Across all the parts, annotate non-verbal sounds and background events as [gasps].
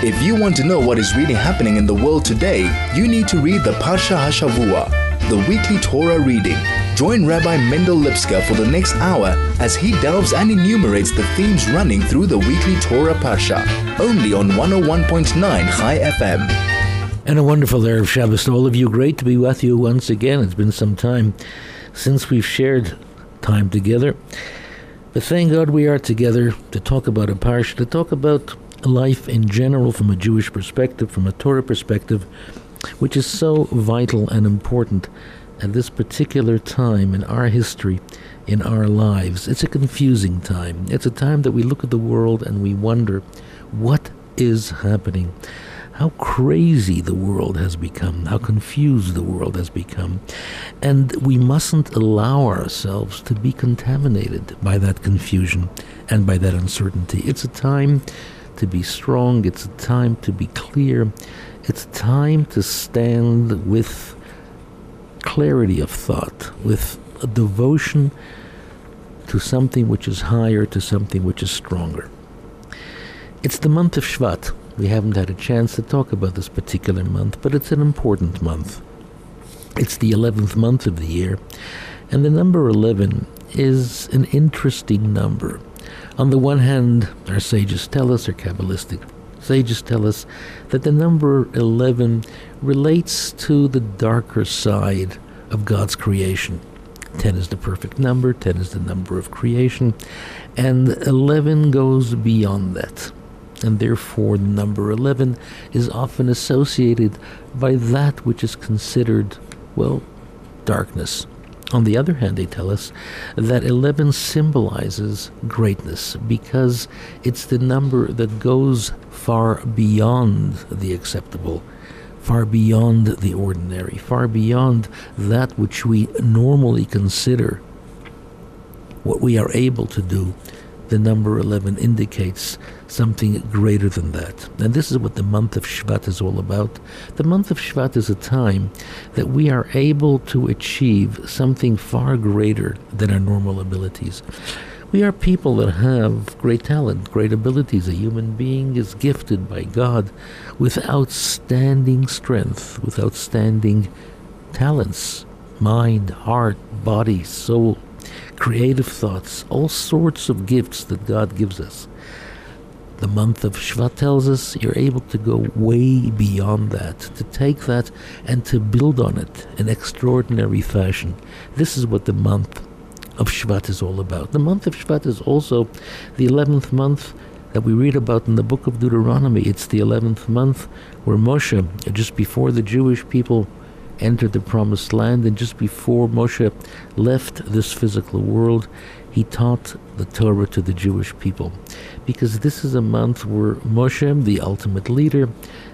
If you want to know what is really happening in the world today, you need to read the Parsha Hashavua, the weekly Torah reading. Join Rabbi Mendel Lipskar for the next hour as he delves and enumerates the themes running through the weekly Torah Parsha, only on 101.9 Chai FM. And a wonderful Erev Shabbos to all of you. Great to be with you once again. It's been some time since we've shared time together. But thank God we are together to talk about a parsha, to talk about life in general from a Jewish perspective, from a Torah perspective, which is so vital and important at this particular time in our history, in our lives. It's a confusing time. It's a time that we look at the world and we wonder what is happening. How crazy the world has become, how confused the world has become. And we mustn't allow ourselves to be contaminated by that confusion and by that uncertainty. It's a time to be strong, it's a time to be clear, it's a time to stand with clarity of thought, with a devotion to something which is higher, to something which is stronger. It's the month of Shvat. We haven't had a chance to talk about this particular month, but it's an important month. It's the 11th month of the year, and the number 11 is an interesting number. On the one hand, our sages tell us, our Kabbalistic sages tell us, that the number 11 relates to the darker side of God's creation. 10 is the perfect number, 10 is the number of creation, and 11 goes beyond that. And therefore, the number 11 is often associated by that which is considered, well, darkness. On the other hand, they tell us that 11 symbolizes greatness because it's the number that goes far beyond the acceptable, far beyond the ordinary, far beyond that which we normally consider what we are able to do the number 11 indicates something greater than that. And this is what the month of Shvat is all about. The month of Shvat is a time that we are able to achieve something far greater than our normal abilities. We are people that have great talent, great abilities. A human being is gifted by God with outstanding strength, with outstanding talents, mind, heart, body, soul creative thoughts, all sorts of gifts that God gives us. The month of Shvat tells us you're able to go way beyond that, to take that and to build on it in extraordinary fashion. This is what the month of Shvat is all about. The month of Shvat is also the 11th month that we read about in the book of Deuteronomy. It's the 11th month where Moshe, just before the Jewish people entered the promised land, and just before Moshe left this physical world, he taught the Torah to the Jewish people. Because this is a month where Moshe, the ultimate leader,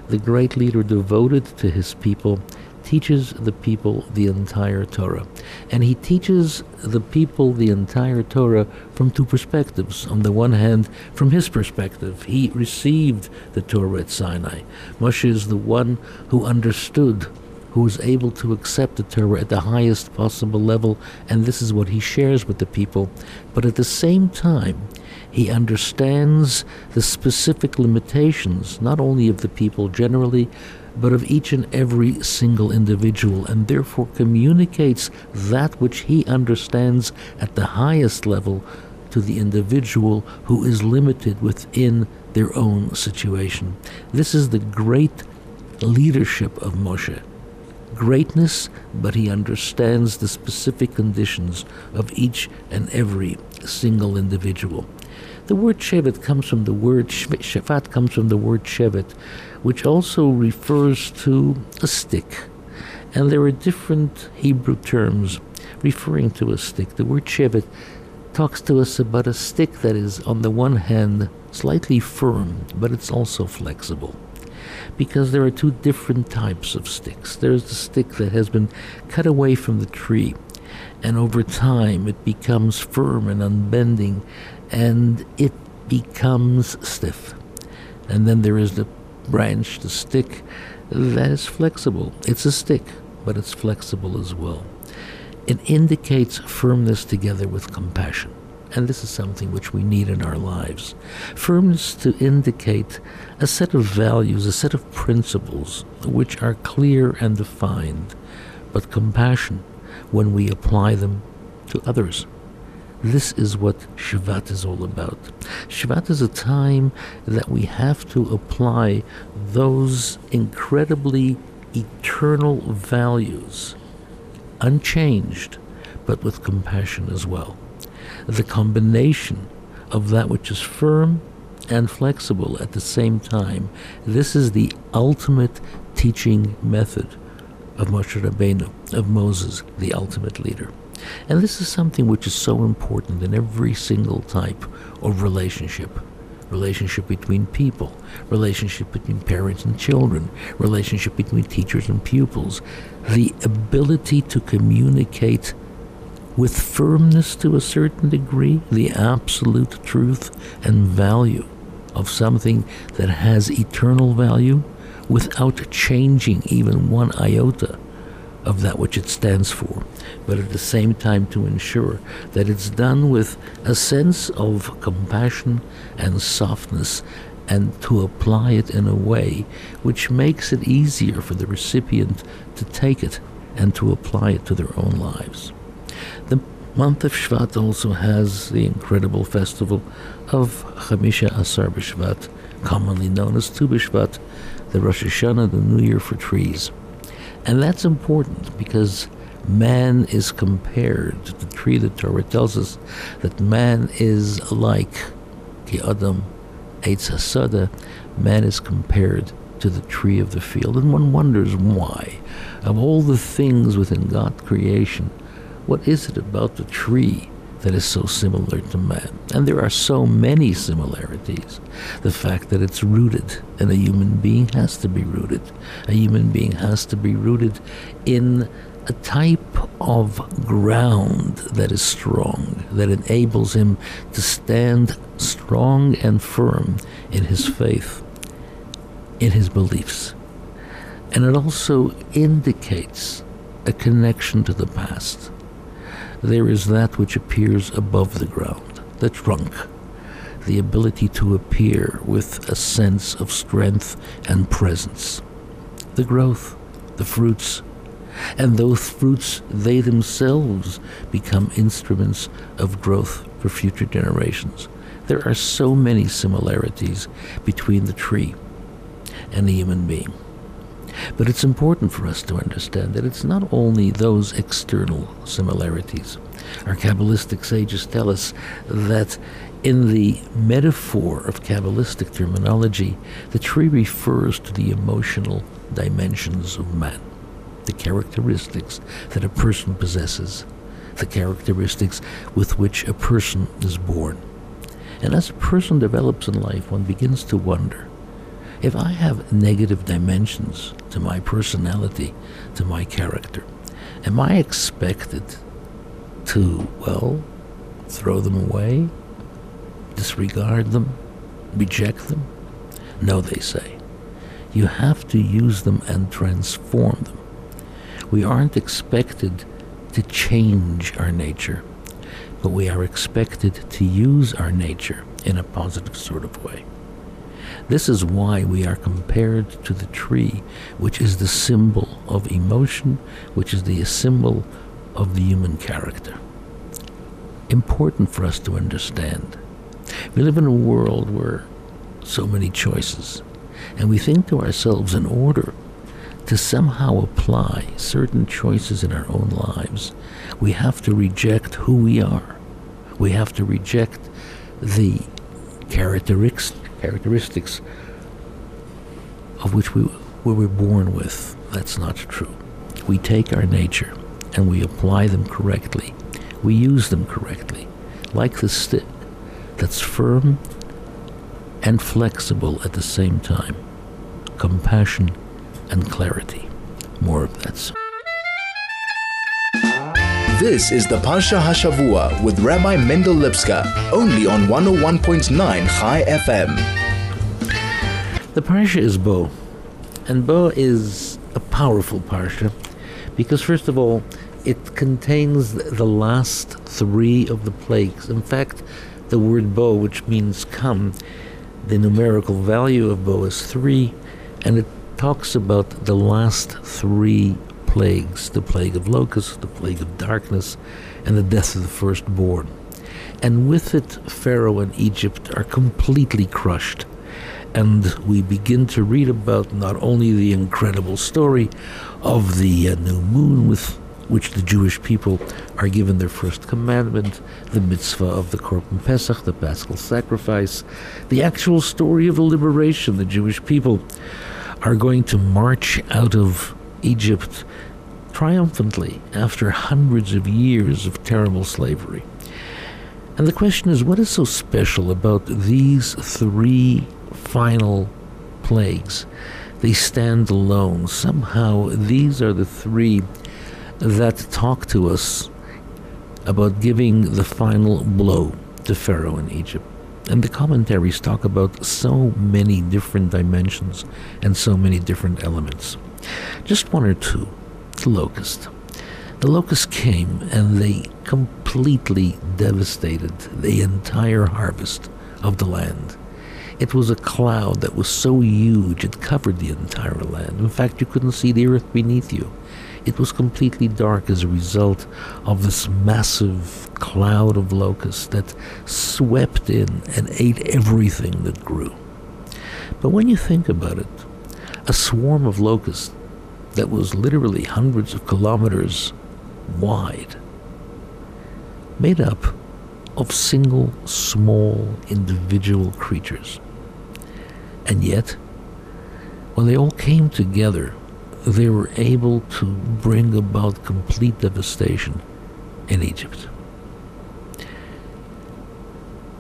the great leader devoted to his people, teaches the people the entire Torah. And he teaches the people the entire Torah from two perspectives. On the one hand, from his perspective, he received the Torah at Sinai. Moshe is the one who understood who was able to accept the Torah at the highest possible level, and this is what he shares with the people. But at the same time, he understands the specific limitations, not only of the people generally, but of each and every single individual, and therefore communicates that which he understands at the highest level to the individual who is limited within their own situation. This is the great leadership of Moshe greatness, but he understands the specific conditions of each and every single individual. The word Shevet comes from the word Shvat comes from the word Shevet, which also refers to a stick. And there are different Hebrew terms referring to a stick. The word Shevet talks to us about a stick that is, on the one hand, slightly firm, but it's also flexible because there are two different types of sticks. There's the stick that has been cut away from the tree, and over time it becomes firm and unbending, and it becomes stiff. And then there is the branch, the stick, that is flexible. It's a stick, but it's flexible as well. It indicates firmness together with compassion. And this is something which we need in our lives. Firmness to indicate a set of values, a set of principles which are clear and defined, but compassion when we apply them to others. This is what Shvat is all about. Shvat is a time that we have to apply those incredibly eternal values, unchanged, but with compassion as well. The combination of that which is firm and flexible at the same time. This is the ultimate teaching method of Moshe Rabbeinu, of Moses, the ultimate leader. And this is something which is so important in every single type of relationship. Relationship between people, relationship between parents and children, relationship between teachers and pupils. The ability to communicate with firmness to a certain degree the absolute truth and value of something that has eternal value without changing even one iota of that which it stands for, but at the same time to ensure that it's done with a sense of compassion and softness and to apply it in a way which makes it easier for the recipient to take it and to apply it to their own lives. The month of Shvat also has the incredible festival of Chamisha Asar B'Shvat, commonly known as Tu B'Shvat, the Rosh Hashanah, the New Year for trees. And that's important because man is compared to the tree. The Torah tells us that man is like the Adam Eitz Hasada. Man is compared to the tree of the field. And one wonders why. Of all the things within God's creation, what is it about the tree that is so similar to man. And there are so many similarities. The fact that it's rooted in a human being has to be rooted. A human being has to be rooted in a type of ground that is strong, that enables him to stand strong and firm in his faith, in his beliefs. And it also indicates a connection to the past there is that which appears above the ground, the trunk, the ability to appear with a sense of strength and presence, the growth, the fruits, and those fruits, they themselves become instruments of growth for future generations. There are so many similarities between the tree and the human being. But it's important for us to understand that it's not only those external similarities. Our Kabbalistic sages tell us that in the metaphor of Kabbalistic terminology, the tree refers to the emotional dimensions of man, the characteristics that a person possesses, the characteristics with which a person is born. And as a person develops in life, one begins to wonder if I have negative dimensions to my personality, to my character, am I expected to, well, throw them away, disregard them, reject them? No, they say. You have to use them and transform them. We aren't expected to change our nature, but we are expected to use our nature in a positive sort of way. This is why we are compared to the tree, which is the symbol of emotion, which is the symbol of the human character. Important for us to understand. We live in a world where so many choices, and we think to ourselves in order to somehow apply certain choices in our own lives, we have to reject who we are. We have to reject the characteristics characteristics of which we, we were born with. That's not true. We take our nature and we apply them correctly. We use them correctly, like the stick that's firm and flexible at the same time. Compassion and clarity. More of that. This is the Parsha Hashavua with Rabbi Mendel Lipskar, only on 101.9 Chai FM. The Parsha is Bo, and Bo is a powerful Parsha because, first of all, it contains the last three of the plagues. In fact, the word bo, which means come, the numerical value of bo is three, and it talks about the last three plagues the plague of locusts, the plague of darkness, and the death of the firstborn. And with it, Pharaoh and Egypt are completely crushed. And we begin to read about not only the incredible story of the uh, new moon with which the Jewish people are given their first commandment, the mitzvah of the Korban Pesach, the Paschal sacrifice, the actual story of the liberation. The Jewish people are going to march out of Egypt triumphantly after hundreds of years of terrible slavery. And the question is what is so special about these three final plagues? They stand alone. Somehow, these are the three that talk to us about giving the final blow to Pharaoh in Egypt. And the commentaries talk about so many different dimensions and so many different elements. Just one or two. The locust. The locust came and they completely devastated the entire harvest of the land. It was a cloud that was so huge it covered the entire land. In fact, you couldn't see the earth beneath you. It was completely dark as a result of this massive cloud of locusts that swept in and ate everything that grew. But when you think about it, a swarm of locusts that was literally hundreds of kilometers wide, made up of single small individual creatures. And yet, when they all came together they were able to bring about complete devastation in Egypt.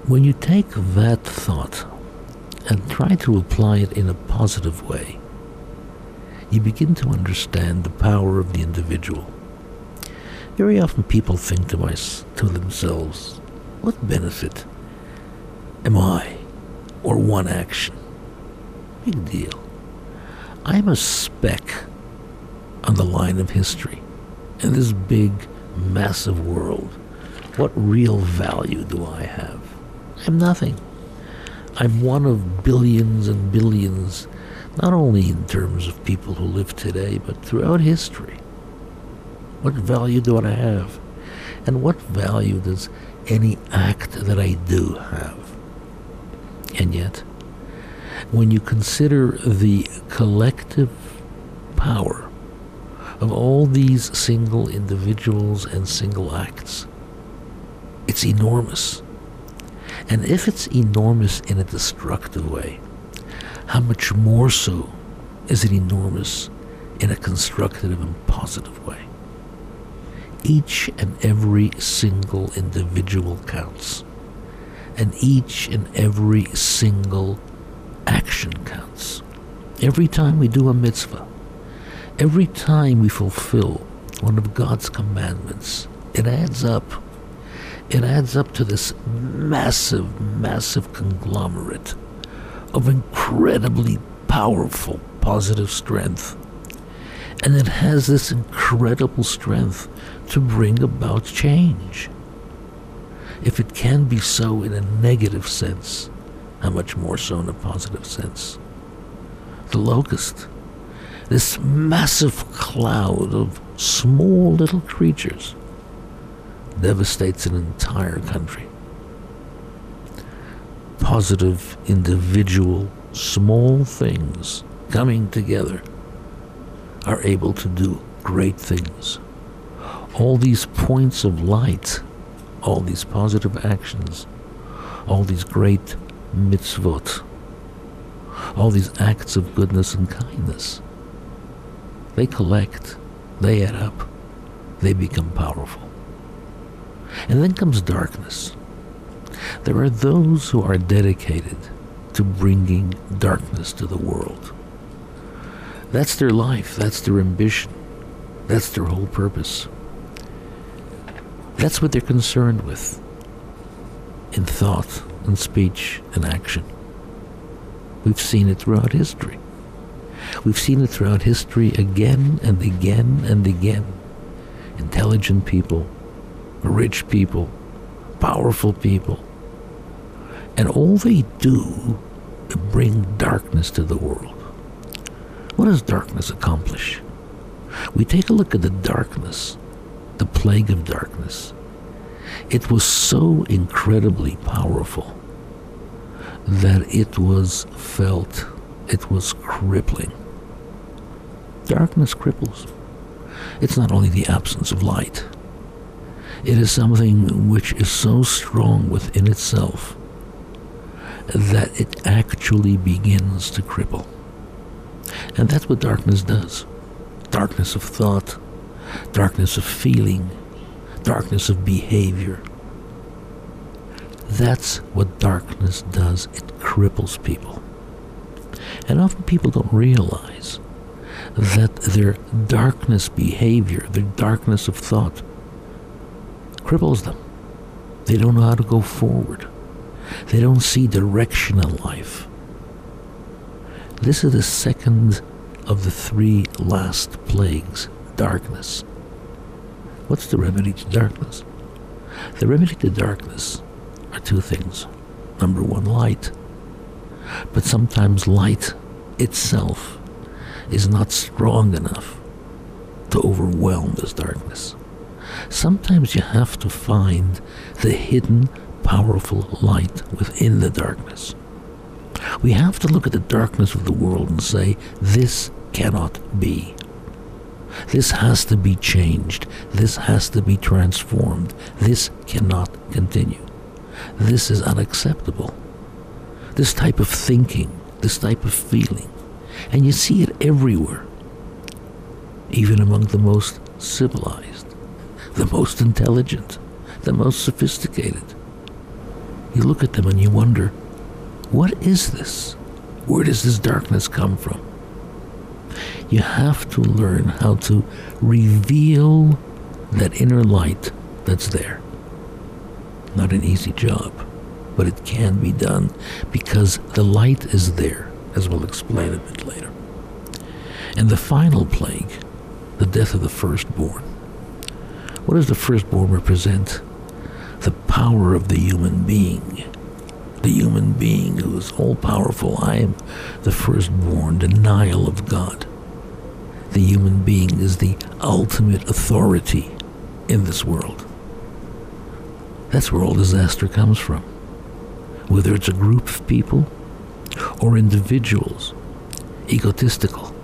When you take that thought and try to apply it in a positive way, you begin to understand the power of the individual. Very often people think to, my, to themselves, what benefit am I or one action? Big deal. I'm a speck on the line of history. In this big, massive world, what real value do I have? I'm nothing. I'm one of billions and billions, not only in terms of people who live today, but throughout history. What value do I have? And what value does any act that I do have? And yet, when you consider the collective power of all these single individuals and single acts. It's enormous. And if it's enormous in a destructive way, how much more so is it enormous in a constructive and positive way? Each and every single individual counts, and each and every single action counts. Every time we do a mitzvah, Every time we fulfill one of God's commandments, it adds up. It adds up to this massive, massive conglomerate of incredibly powerful positive strength. And it has this incredible strength to bring about change. If it can be so in a negative sense, how much more so in a positive sense? The locust this massive cloud of small little creatures devastates an entire country. Positive, individual, small things coming together are able to do great things. All these points of light, all these positive actions, all these great mitzvot, all these acts of goodness and kindness they collect, they add up, they become powerful. And then comes darkness. There are those who are dedicated to bringing darkness to the world. That's their life, that's their ambition, that's their whole purpose. That's what they're concerned with in thought and speech and action. We've seen it throughout history. We've seen it throughout history again and again and again. intelligent people, rich people, powerful people. And all they do is bring darkness to the world. What does darkness accomplish? We take a look at the darkness, the plague of darkness. It was so incredibly powerful that it was felt, it was crippling. Darkness cripples. It's not only the absence of light, it is something which is so strong within itself that it actually begins to cripple. And that's what darkness does darkness of thought, darkness of feeling, darkness of behavior. That's what darkness does. It cripples people. And often people don't realize that their darkness behavior, their darkness of thought, cripples them. They don't know how to go forward. They don't see direction in life. This is the second of the three last plagues darkness. What's the remedy to darkness? The remedy to darkness are two things. Number one, light. But sometimes light itself is not strong enough to overwhelm this darkness. Sometimes you have to find the hidden, powerful light within the darkness. We have to look at the darkness of the world and say, this cannot be. This has to be changed. This has to be transformed. This cannot continue. This is unacceptable. This type of thinking, this type of feeling. And you see it everywhere, even among the most civilized, the most intelligent, the most sophisticated. You look at them and you wonder, what is this? Where does this darkness come from? You have to learn how to reveal that inner light that's there. Not an easy job, but it can be done because the light is there, as we'll explain a bit later. And the final plague, the death of the firstborn. What does the firstborn represent? The power of the human being. The human being who is all powerful. I am the firstborn, denial of God. The human being is the ultimate authority in this world. That's where all disaster comes from. Whether it's a group of people or individuals, egotistical,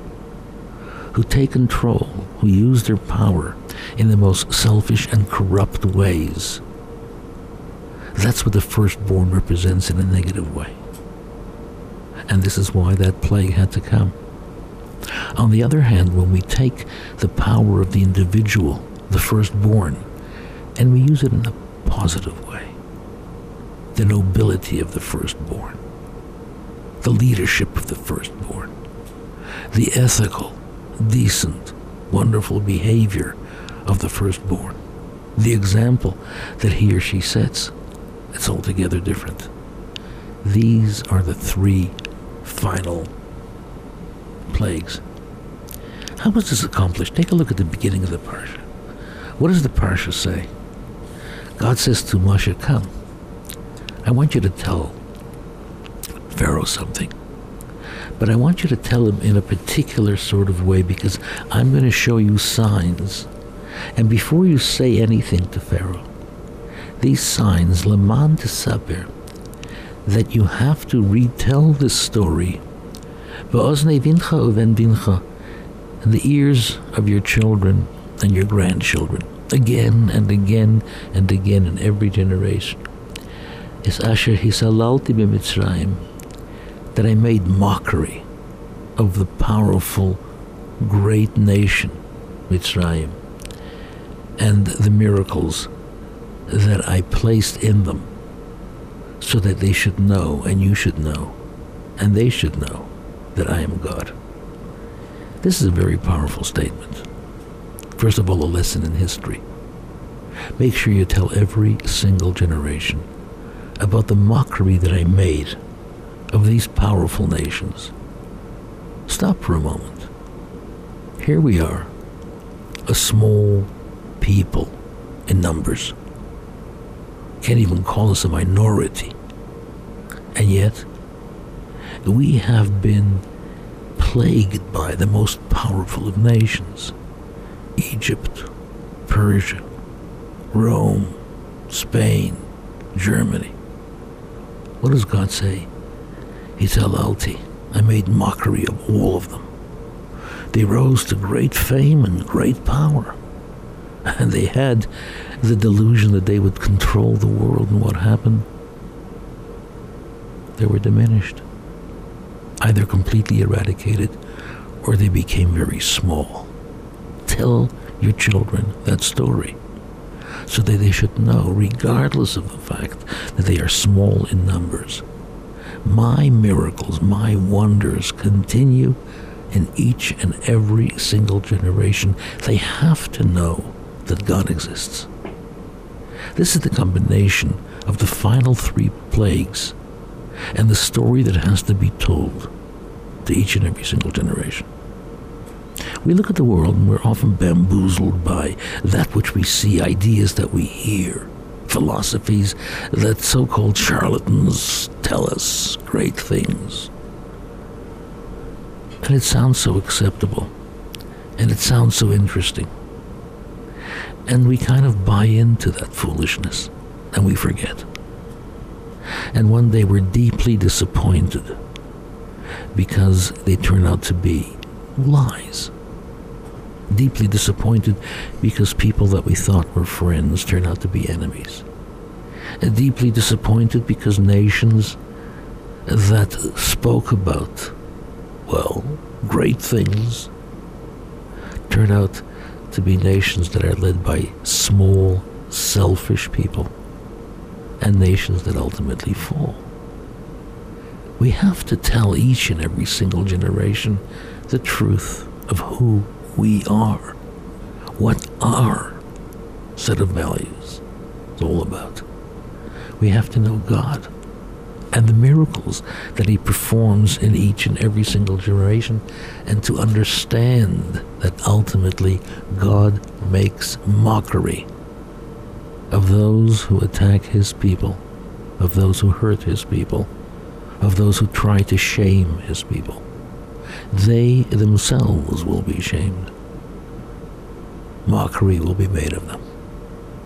who take control, who use their power in the most selfish and corrupt ways. That's what the firstborn represents in a negative way. And this is why that plague had to come. On the other hand, when we take the power of the individual, the firstborn, and we use it in a positive way, the nobility of the firstborn, the leadership of the firstborn, the ethical, decent, wonderful behavior of the firstborn, the example that he or she sets, it's altogether different. These are the three final plagues. How was this accomplished? Take a look at the beginning of the parsha. What does the parsha say? God says to Moshe, Come, I want you to tell Pharaoh something. But I want you to tell him in a particular sort of way because I'm going to show you signs. And before you say anything to Pharaoh, these signs, Laman Saber, that you have to retell this story in the ears of your children and your grandchildren, again and again and again in every generation. Is Asher Hisalalti b'Mitzrayim, that I made mockery of the powerful, great nation, Mitzrayim, and the miracles that I placed in them so that they should know, and you should know, and they should know that I am God. This is a very powerful statement. First of all, a lesson in history. Make sure you tell every single generation about the mockery that I made of these powerful nations. Stop for a moment. Here we are, a small, people in numbers. Can't even call us a minority. And yet, we have been plagued by the most powerful of nations Egypt, Persia, Rome, Spain, Germany. What does God say? Hizalalti, I made mockery of all of them. They rose to great fame and great power. And [laughs] they had the delusion that they would control the world. And what happened? They were diminished, either completely eradicated or they became very small. Tell your children that story so that they should know, regardless of the fact that they are small in numbers. My miracles, my wonders continue in each and every single generation. They have to know that God exists. This is the combination of the final three plagues and the story that has to be told to each and every single generation. We look at the world and we're often bamboozled by that which we see, ideas that we hear, philosophies that so called charlatans tell us great things. And it sounds so acceptable, and it sounds so interesting. And we kind of buy into that foolishness, and we forget. And one day we're deeply disappointed because they turn out to be lies deeply disappointed because people that we thought were friends turn out to be enemies. And deeply disappointed because nations that spoke about, well, great things turn out to be nations that are led by small, selfish people and nations that ultimately fall. We have to tell each and every single generation the truth of who we are, what our set of values is all about. We have to know God and the miracles that He performs in each and every single generation, and to understand that ultimately God makes mockery of those who attack His people, of those who hurt His people, of those who try to shame His people they themselves will be shamed. Mockery will be made of them.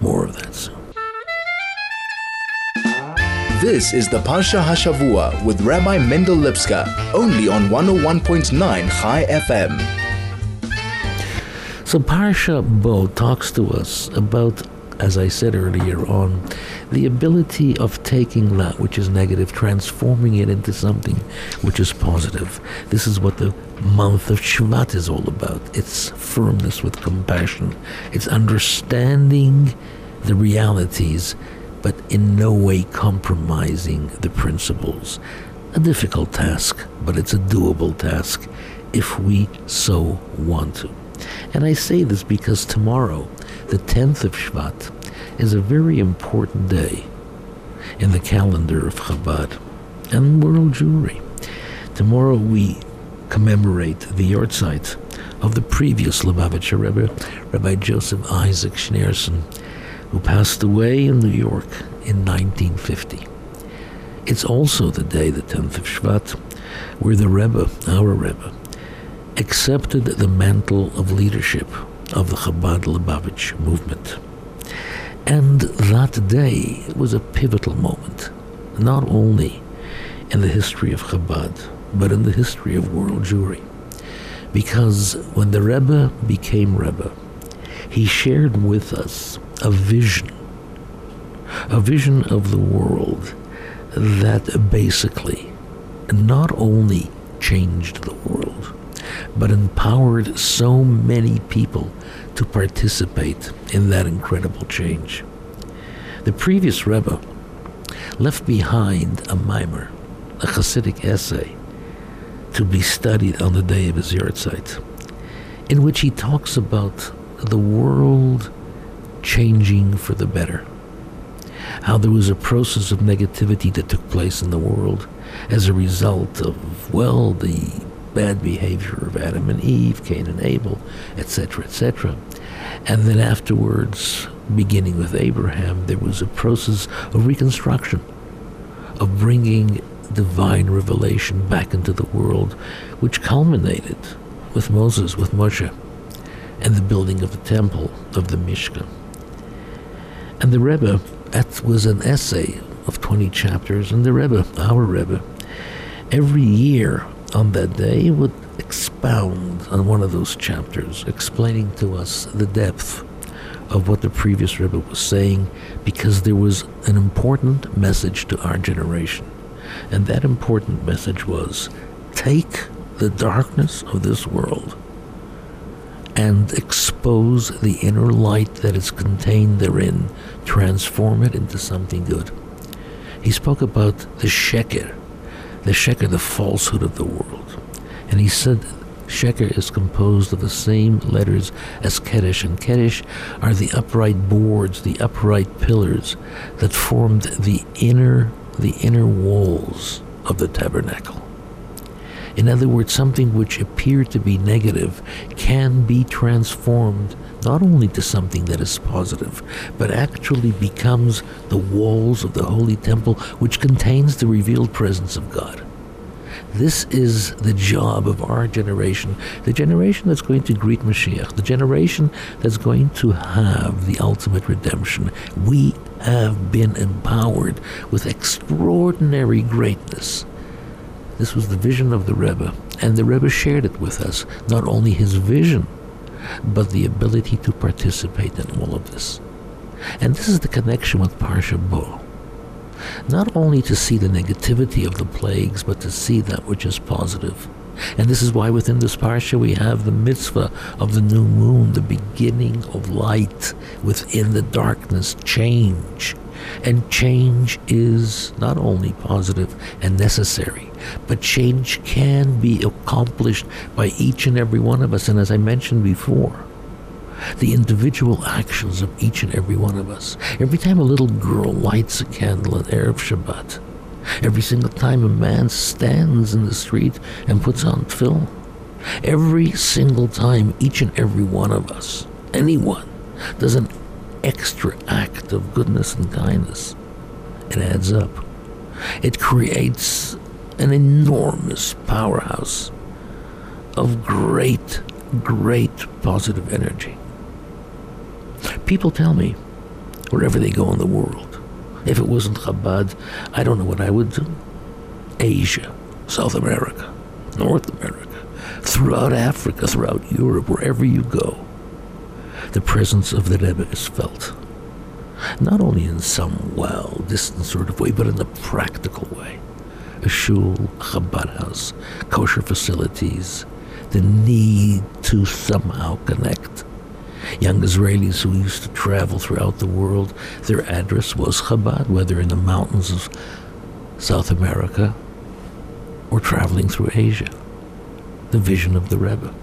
More of that soon. This is the Parsha Hashavua with Rabbi Mendel Lipskar, only on 101.9 Chai FM. So Parsha Bo talks to us about, as I said earlier on, the ability of taking that which is negative, transforming it into something which is positive. This is what the month of Shvat is all about. It's firmness with compassion. It's understanding the realities, but in no way compromising the principles. A difficult task, but it's a doable task if we so want to. And I say this because tomorrow, the 10th of Shvat, is a very important day in the calendar of Chabad and world Jewry. Tomorrow we commemorate the yahrzeit of the previous Lubavitcher Rebbe, Rabbi Joseph Isaac Schneerson, who passed away in New York in 1950. It's also the day, the 10th of Shvat, where the Rebbe, our Rebbe, accepted the mantle of leadership of the Chabad Lubavitch movement. And that day was a pivotal moment, not only in the history of Chabad, but in the history of world Jewry. Because when the Rebbe became Rebbe, he shared with us a vision, a vision of the world that basically not only changed the world, but empowered so many people to participate in that incredible change. The previous Rebbe left behind a maamar, a Hasidic essay, to be studied on the day of his yahrzeit, in which he talks about the world changing for the better. How there was a process of negativity that took place in the world as a result of, well, the bad behavior of Adam and Eve, Cain and Abel, etc., etc. And then afterwards, beginning with Abraham, there was a process of reconstruction, of bringing divine revelation back into the world, which culminated with Moses, with Moshe, and the building of the temple of the Mishkan. And the Rebbe, that was an essay of 20 chapters, and the Rebbe, our Rebbe, every year on that day would expound on one of those chapters, explaining to us the depth of what the previous Rebbe was saying, because there was an important message to our generation. And that important message was take the darkness of this world and expose the inner light that is contained therein, transform it into something good. He spoke about the sheker, the sheker, the falsehood of the world. And he said sheker is composed of the same letters as Keresh, and Keresh are the upright boards, the upright pillars that formed the inner, the inner walls of the tabernacle. In other words, something which appeared to be negative can be transformed not only to something that is positive, but actually becomes the walls of the holy temple which contains the revealed presence of God. This is the job of our generation, the generation that's going to greet Mashiach, the generation that's going to have the ultimate redemption. We have been empowered with extraordinary greatness this was the vision of the Rebbe, and the Rebbe shared it with us, not only his vision, but the ability to participate in all of this. And this is the connection with Parsha Bo. Not only to see the negativity of the plagues, but to see that which is positive. And this is why within this parsha we have the mitzvah of the new moon, the beginning of light within the darkness, change. And change is not only positive and necessary, but change can be accomplished by each and every one of us. And as I mentioned before, the individual actions of each and every one of us. Every time a little girl lights a candle at Erev Shabbat, every single time a man stands in the street and puts on tefillin, every single time each and every one of us, anyone, does an extra act of goodness and kindness, it adds up. It creates an enormous powerhouse of great, great positive energy. People tell me, wherever they go in the world, if it wasn't Chabad, I don't know what I would do. Asia, South America, North America, throughout Africa, throughout Europe, wherever you go, the presence of the Rebbe is felt. Not only in some well distant sort of way, but in a practical way a shul, Chabad house, kosher facilities, the need to somehow connect. Young Israelis who used to travel throughout the world, their address was Chabad, whether in the mountains of South America or traveling through Asia. The vision of the Rebbe.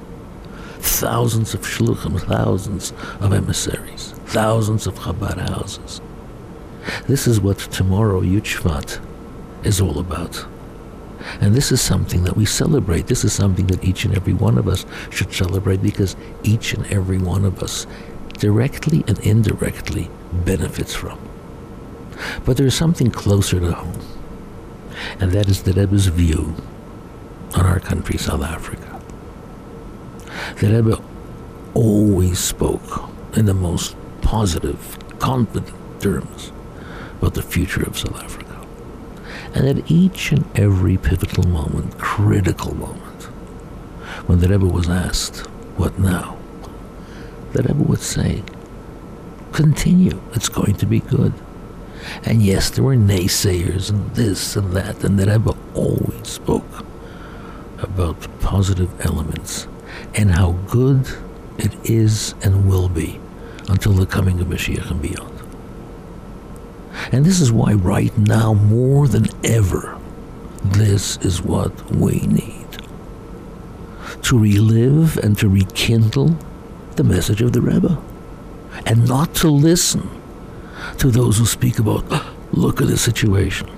Thousands of shluchim, thousands of emissaries, thousands of Chabad houses. This is what tomorrow, Yud Shvat, is all about. And this is something that we celebrate. This is something that each and every one of us should celebrate because each and every one of us, directly and indirectly, benefits from. But there's something closer to home, and that is the Rebbe's view on our country, South Africa. The Rebbe always spoke in the most positive, confident terms about the future of South Africa. And at each and every pivotal moment, critical moment, when the Rebbe was asked, What now? the Rebbe would say, Continue, it's going to be good. And yes, there were naysayers and this and that, and the Rebbe always spoke about the positive elements and how good it is and will be until the coming of Mashiach and beyond. And this is why, right now, more than ever, this is what we need to relive and to rekindle the message of the Rebbe, and not to listen to those who speak about, ah, look at the situation.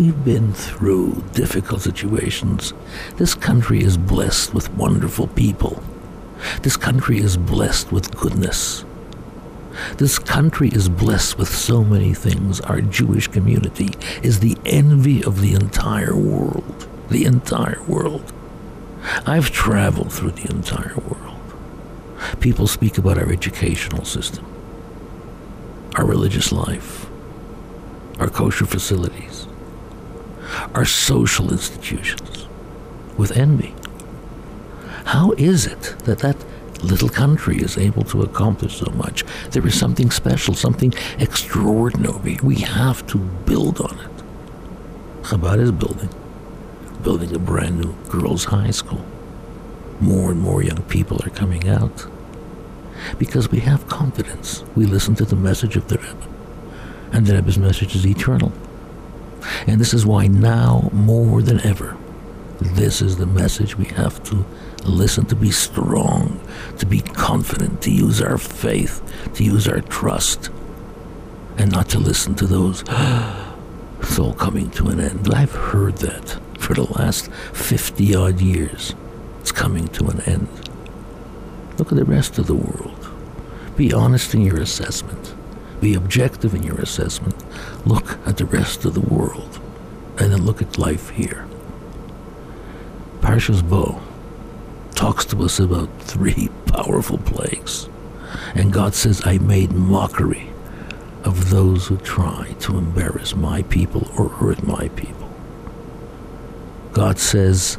We've been through difficult situations. This country is blessed with wonderful people. This country is blessed with goodness. This country is blessed with so many things. Our Jewish community is the envy of the entire world. The entire world. I've traveled through the entire world. People speak about our educational system, our religious life, our kosher facilities, our social institutions with envy. How is it that that little country is able to accomplish so much? There is something special, something extraordinary. We have to build on it. Chabad is building, building a brand new girls' high school. More and more young people are coming out because we have confidence. We listen to the message of the Rebbe, and the Rebbe's message is eternal. And this is why now, more than ever, this is the message we have to listen to be strong, to be confident, to use our faith, to use our trust, and not to listen to those, [gasps] it's all coming to an end. I've heard that for the last 50 odd years. It's coming to an end. Look at the rest of the world. Be honest in your assessment. Be objective in your assessment. Look at the rest of the world. And then look at life here. Parshas Bo talks to us about three [laughs] powerful plagues. And God says, I made mockery of those who try to embarrass my people or hurt my people. God says,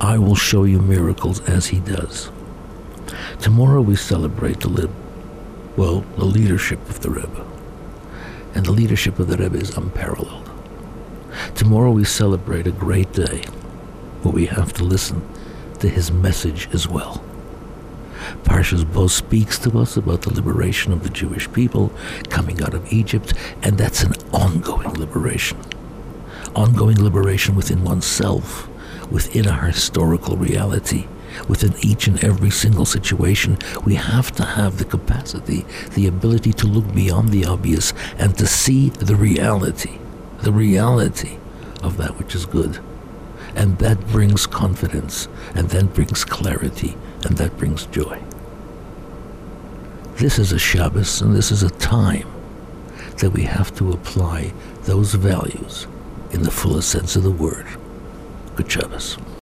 I will show you miracles as He does. Tomorrow we celebrate the lib, well, the leadership of the Rebbe. And the leadership of the Rebbe is unparalleled. Tomorrow we celebrate a great day, but we have to listen to his message as well. Parshas Bo speaks to us about the liberation of the Jewish people coming out of Egypt, and that's an ongoing liberation. Ongoing liberation within oneself, within our historical reality, within each and every single situation. We have to have the capacity, the ability to look beyond the obvious and to see the reality, the reality of that which is good. And that brings confidence, and then brings clarity, and that brings joy. This is a Shabbos, and this is a time that we have to apply those values in the fullest sense of the word. Good Shabbos.